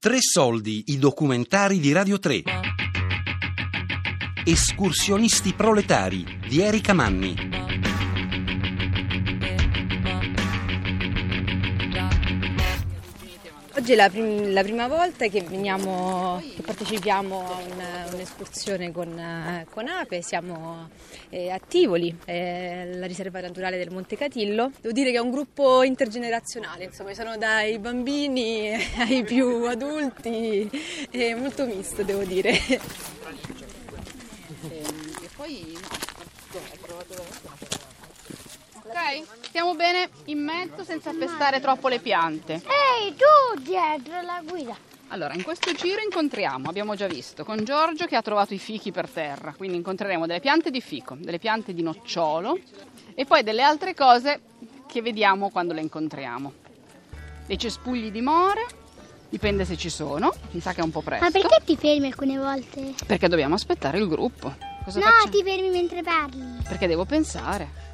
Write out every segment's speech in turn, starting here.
Tre soldi, i documentari di Radio 3. Escursionisti proletari di Erika Manni. Oggi è la, prim- la prima volta che, veniamo, che partecipiamo a un- un'escursione con, con Ape, siamo eh, a Tivoli, eh, la riserva naturale del Monte Catillo. Devo dire che è un gruppo intergenerazionale, insomma, sono dai bambini ai più adulti, è molto misto devo dire. E poi no, hai provato Ok, stiamo bene in mezzo senza pestare troppo le piante. Ehi, tu dietro la guida. Allora, in questo giro incontriamo, abbiamo già visto, con Giorgio che ha trovato i fichi per terra, quindi incontreremo delle piante di fico, delle piante di nocciolo e poi delle altre cose che vediamo quando le incontriamo. Dei cespugli di more, dipende se ci sono, mi sa che è un po' presto. Ma perché ti fermi alcune volte? Perché dobbiamo aspettare il gruppo. Cosa no, facciamo? ti fermi mentre parli. Perché devo pensare.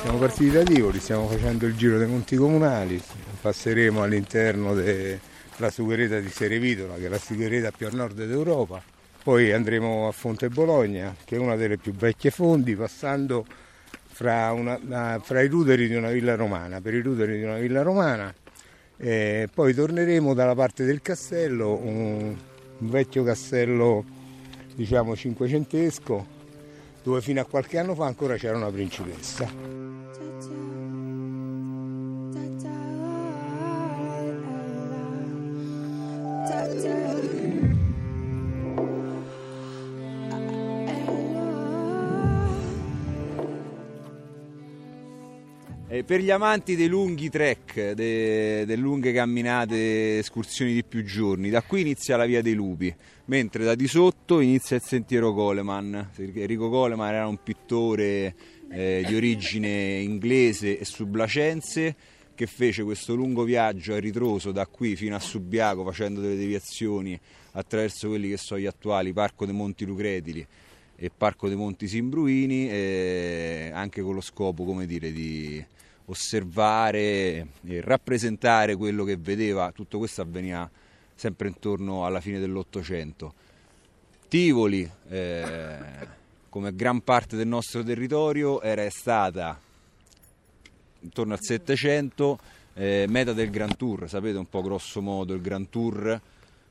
Siamo partiti da Tivoli, stiamo facendo il giro dei monti comunali, passeremo all'interno della sughereta di Serevitola, che è la sughereta più a nord d'Europa, poi andremo a Fonte Bologna, che è una delle più vecchie fondi, passando fra, una- fra i ruderi di una villa romana, per i ruderi di una villa romana, e poi torneremo dalla parte del castello, un, un vecchio castello diciamo cinquecentesco, dove fino a qualche anno fa ancora c'era una principessa. Per gli amanti dei lunghi trek, de- delle lunghe camminate, escursioni di più giorni, da qui inizia la via dei lupi, mentre da di sotto inizia il sentiero Coleman. Enrico Coleman era un pittore eh, di origine inglese e sublacense che fece questo lungo viaggio a ritroso da qui fino a Subiaco facendo delle deviazioni attraverso quelli che sono gli attuali Parco dei Monti Lucretili e Parco dei Monti Simbruini, eh, anche con lo scopo, come dire, di osservare e rappresentare quello che vedeva. Tutto questo avveniva sempre intorno alla fine dell'Ottocento. Tivoli, eh, come gran parte del nostro territorio, era stata intorno al Settecento eh, meta del Grand Tour, sapete un po' grosso modo il Grand Tour,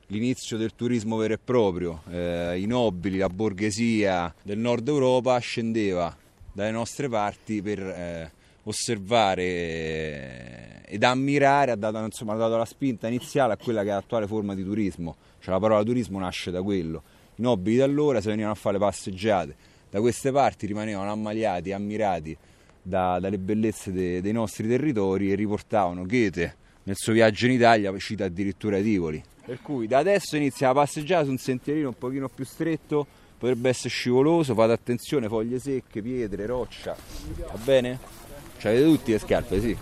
l'inizio del turismo vero e proprio, eh, i nobili, la borghesia del nord Europa scendeva dalle nostre parti per eh, osservare eh, ed ammirare, ha dato, insomma, ha dato la spinta iniziale a quella che è l'attuale forma di turismo, cioè la parola turismo nasce da quello, i nobili da allora se venivano a fare le passeggiate, da queste parti rimanevano ammaliati, ammirati da- dalle bellezze de- dei nostri territori e riportavano Goethe nel suo viaggio in Italia cita addirittura Tivoli. Per cui da adesso inizia la passeggiata su un sentierino un pochino più stretto, potrebbe essere scivoloso, fate attenzione, foglie secche, pietre, roccia, va bene? Ci avete tutti le scarpe, sì.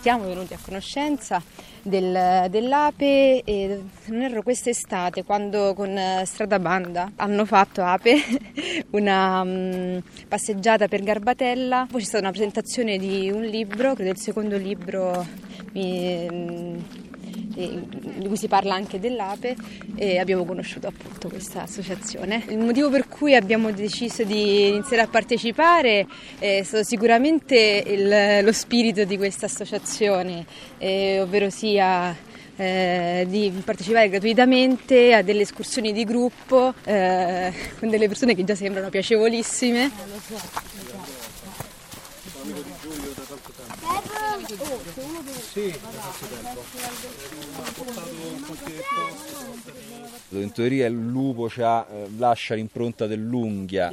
Siamo venuti a conoscenza del- dell'Ape e non erro quest'estate quando con eh, Strada Banda hanno fatto Ape una mm, passeggiata per Garbatella, poi c'è stata una presentazione di un libro, credo il secondo libro mi- mm, di cui si parla anche dell'Ape e abbiamo conosciuto appunto questa associazione. Il motivo per cui abbiamo deciso di iniziare a partecipare è stato sicuramente il- lo spirito di questa associazione, eh, ovvero sia eh, di partecipare gratuitamente a delle escursioni di gruppo eh, con delle persone che già sembrano piacevolissime. In teoria il lupo c'ha, eh, lascia l'impronta dell'unghia.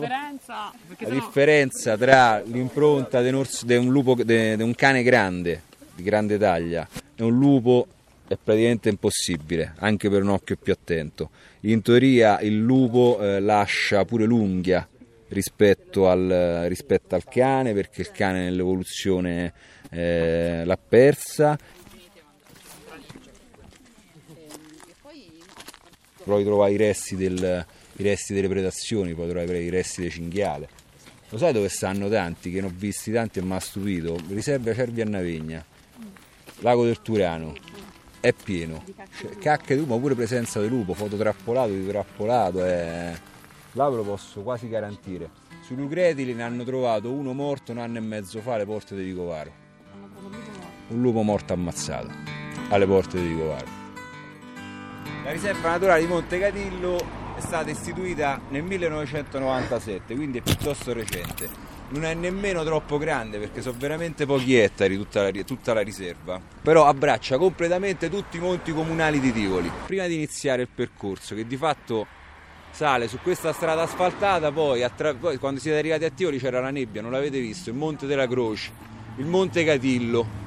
differenza, perché La differenza tra l'impronta di un, lupo, un cane grande, di grande taglia, e un lupo è praticamente impossibile, anche per un occhio più attento. In teoria il lupo eh, lascia pure l'unghia rispetto al, rispetto al cane, perché il cane nell'evoluzione eh, l'ha persa puoi trovare i resti, del- i resti delle predazioni, puoi trovare i resti delle cinghiale. Lo sai dove stanno tanti, che ne ho visti tanti e mi ha stupito? Riserva Cervi a Navegna, Lago del Turano, è pieno. Cioè, cacche ma pure presenza di lupo, fototrappolato, di trappolato, è... là ve lo posso quasi garantire. Sui Lucretili ne hanno trovato uno morto un anno e mezzo fa alle porte di Vicovaro. Un lupo morto ammazzato alle porte di Vicovaro. La riserva naturale di Monte Catillo è stata istituita nel 1997, quindi è piuttosto recente. Non è nemmeno troppo grande perché sono veramente pochi ettari tutta la, tutta la riserva, però abbraccia completamente tutti i monti comunali di Tivoli. Prima di iniziare il percorso, che di fatto sale su questa strada asfaltata, poi, attra- poi quando siete arrivati a Tivoli c'era la nebbia, non l'avete visto, il Monte della Croce, il Monte Catillo,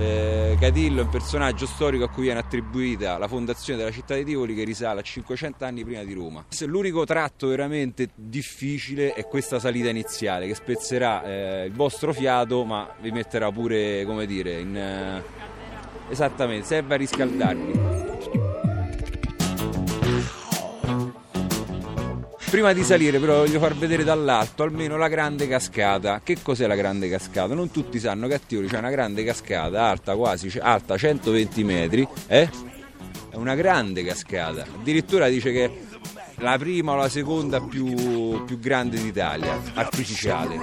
eh, Catillo è un personaggio storico a cui viene attribuita la fondazione della città di Tivoli che risale a 500 anni prima di Roma. L'unico tratto veramente difficile è questa salita iniziale che spezzerà eh, il vostro fiato ma vi metterà pure, come dire, in... eh, esattamente, serve a riscaldarvi. Prima di salire però voglio far vedere dall'alto almeno la grande cascata. Che cos'è la grande cascata? Non tutti sanno Tivoli c'è una grande cascata alta quasi alta 120 metri, eh? È una grande cascata. Addirittura dice che è la prima o la seconda più, più grande d'Italia, artificiale.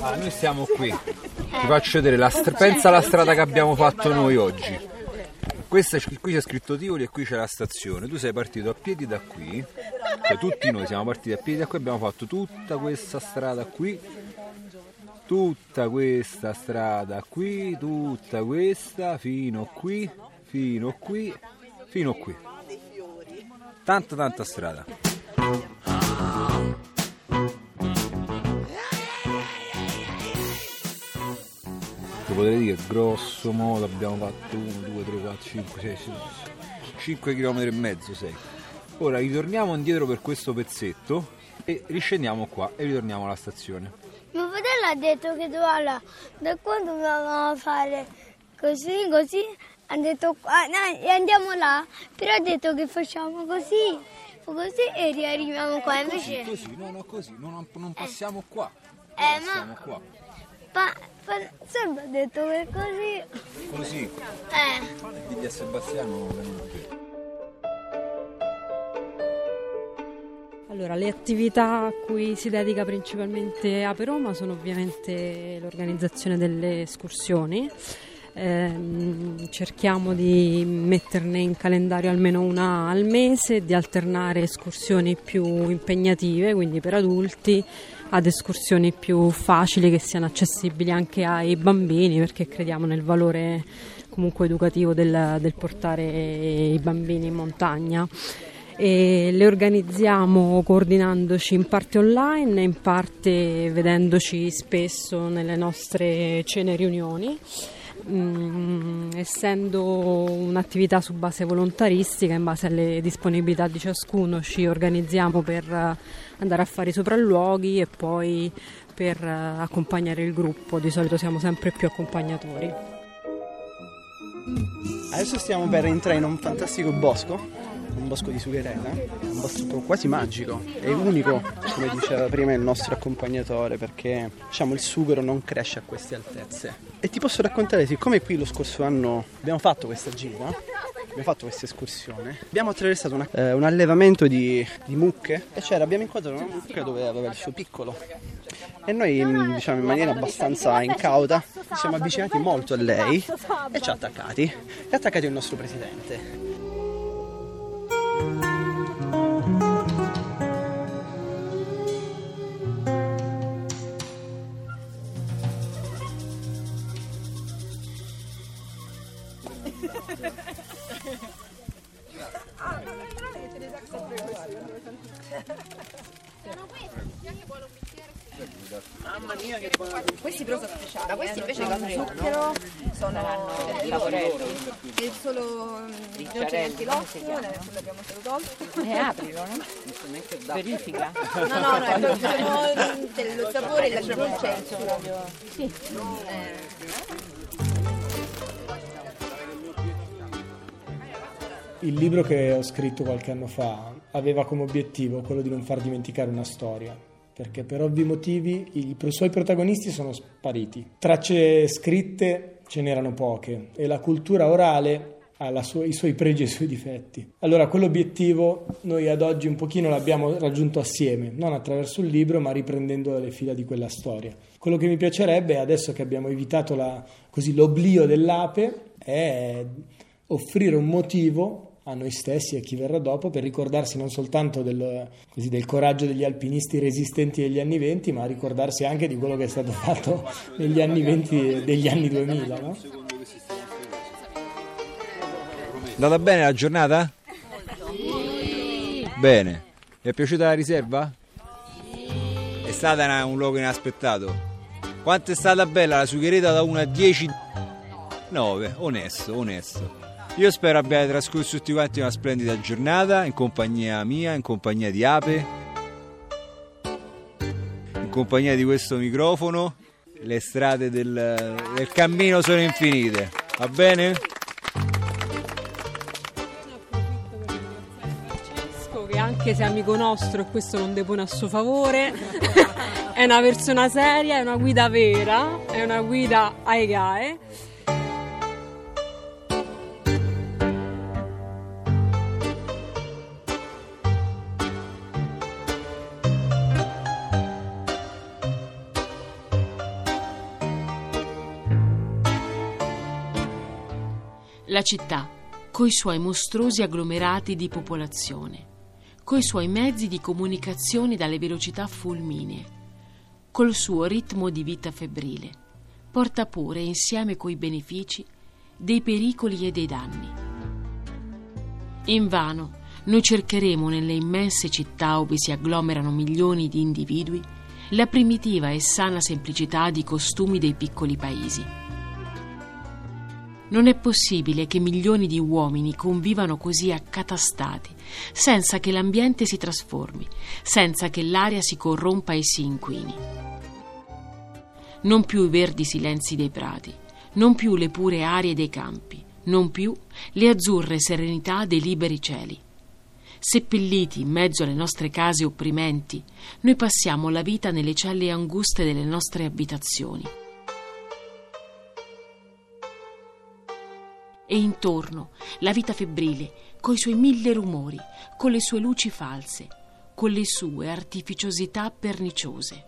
Ah, noi siamo qui. Ti faccio vedere la stra- pensa alla strada che abbiamo fatto noi oggi. Questa, qui c'è scritto Tivoli e qui c'è la stazione. Tu sei partito a piedi da qui, cioè tutti noi siamo partiti a piedi da qui, abbiamo fatto tutta questa strada qui, tutta questa strada qui, tutta questa fino qui, fino qui, fino qui. Tanta tanta strada. Ti potrei dire, grosso modo abbiamo fatto 1, 2, 3, 4, 5, 6, 5 km e mezzo, 6. Ora ritorniamo indietro per questo pezzetto e riscendiamo qua e ritorniamo alla stazione. Mio fratello ha detto che doveva, da quando dovevamo fare così, così, ha detto ah, no, e andiamo là, però ha detto che facciamo così, così e riarriviamo qua, invece... Così, no, no, così, non, non passiamo qua. Eh, Passiamo ma qua. pa, pa, sempre ha detto che così... Così, Eh, digli a Sebastiano vengono qui. Allora, le attività a cui si dedica principalmente Ape Roma sono ovviamente l'organizzazione delle escursioni. Ehm, cerchiamo di metterne in calendario almeno una al mese, di alternare escursioni più impegnative, quindi per adulti, ad escursioni più facili che siano accessibili anche ai bambini, perché crediamo nel valore comunque educativo del, del portare i bambini in montagna e le organizziamo coordinandoci in parte online e in parte vedendoci spesso nelle nostre cene riunioni. Mm, essendo un'attività su base volontaristica, in base alle disponibilità di ciascuno, ci organizziamo per eh, andare a fare i sopralluoghi e poi per eh, accompagnare il gruppo. Di solito siamo sempre più accompagnatori. Adesso stiamo per entrare in un fantastico bosco, un bosco di sugherella, un bosco quasi magico, è unico, come diceva prima il nostro accompagnatore, perché diciamo il sughero non cresce a queste altezze. E ti posso raccontare, siccome qui lo scorso anno abbiamo fatto questa gira, abbiamo fatto questa escursione, abbiamo attraversato una- eh, un allevamento di, di mucche e c'era, abbiamo incontrato una mucca dove aveva il suo piccolo. E noi, mh, diciamo, in maniera abbastanza incauta, ci siamo avvicinati molto a lei e ci ha attaccati. E ha attaccati il nostro presidente. Mamma mia che buono! Questi però sono speciali. Ma questi invece con zucchero sono eh, lavorello. È solo non c'è neanche l'osso, adesso l'abbiamo solo tolto. E aprilo, no? Verifica. No, no, no, è proprio dello sapore e la proprio. Sì. Il libro che ho scritto qualche anno fa aveva come obiettivo quello di non far dimenticare una storia, perché per ovvi motivi i suoi protagonisti sono spariti. Tracce scritte ce n'erano poche e la cultura orale ha sua, i suoi pregi e i suoi difetti. Allora quell'obiettivo noi ad oggi un pochino l'abbiamo raggiunto assieme, non attraverso il libro ma riprendendo le fila di quella storia. Quello che mi piacerebbe, adesso che abbiamo evitato la, così, l'oblio dell'ape, è offrire un motivo a noi stessi e a chi verrà dopo per ricordarsi non soltanto del, così, del, coraggio degli alpinisti resistenti degli anni 20 ma ricordarsi anche di quello che è stato fatto negli anni 20 degli anni 2000 no? È andata bene la giornata? Bene. Vi è piaciuta la riserva? È stata una- un luogo inaspettato. Quanto è stata bella la sughereta da 1 a 10? 9, onesto, onesto. Io spero abbiate trascorso tutti quanti una splendida giornata in compagnia mia, in compagnia di Ape, in compagnia di questo microfono. Le strade del, del cammino sono infinite, va bene? Francesco, che anche se è amico nostro e questo non depone a suo favore, è una persona seria, è una guida vera, è una guida ai GAE. La città, coi suoi mostruosi agglomerati di popolazione, coi suoi mezzi di comunicazione dalle velocità fulminee, col suo ritmo di vita febbrile, porta pure insieme coi benefici dei pericoli e dei danni. Invano noi cercheremo nelle immense città dove si agglomerano milioni di individui la primitiva e sana semplicità di costumi dei piccoli paesi. Non è possibile che milioni di uomini convivano così accatastati, senza che l'ambiente si trasformi, senza che l'aria si corrompa e si inquini. Non più i verdi silenzi dei prati, non più le pure arie dei campi, non più le azzurre serenità dei liberi cieli. Seppelliti in mezzo alle nostre case opprimenti, noi passiamo la vita nelle celle anguste delle nostre abitazioni. E intorno la vita febbrile, coi suoi mille rumori, con le sue luci false, con le sue artificiosità perniciose.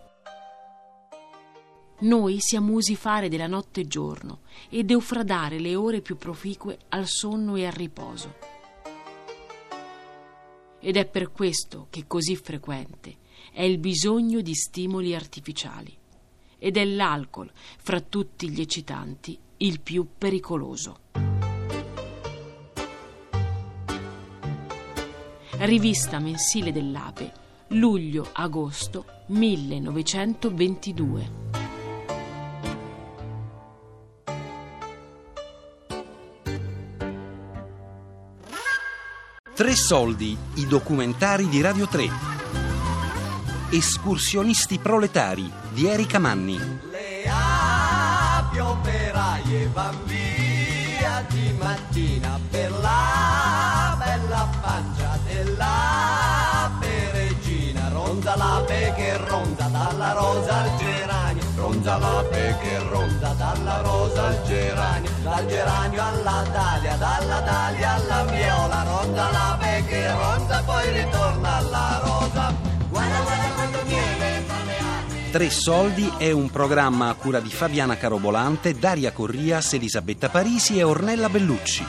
Noi siamo usi fare della notte giorno ed eufradare le ore più proficue al sonno e al riposo. Ed è per questo che così frequente è il bisogno di stimoli artificiali ed è l'alcol, fra tutti gli eccitanti, il più pericoloso. Rivista mensile dell'Ape, luglio-agosto 1922. Tre soldi, i documentari di Radio 3. Escursionisti proletari di Erika Manni. Le api operaie van via di mattina per la bella pancia l'ape che ronza dalla rosa al geranio. Ronza l'ape che ronza dalla rosa al geranio. Dal geranio alla dalia, dalla dalia alla viola. Ronza l'ape che ronza poi ritorna alla rosa. Guarda, guarda quanto viene. Tre soldi è un programma a cura di Fabiana Carobolante, Daria Corrias, Elisabetta Parisi e Ornella Bellucci.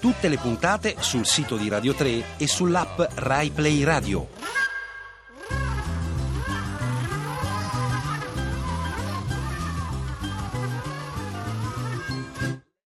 Tutte le puntate sul sito di Radio 3 e sull'app Rai Play Radio.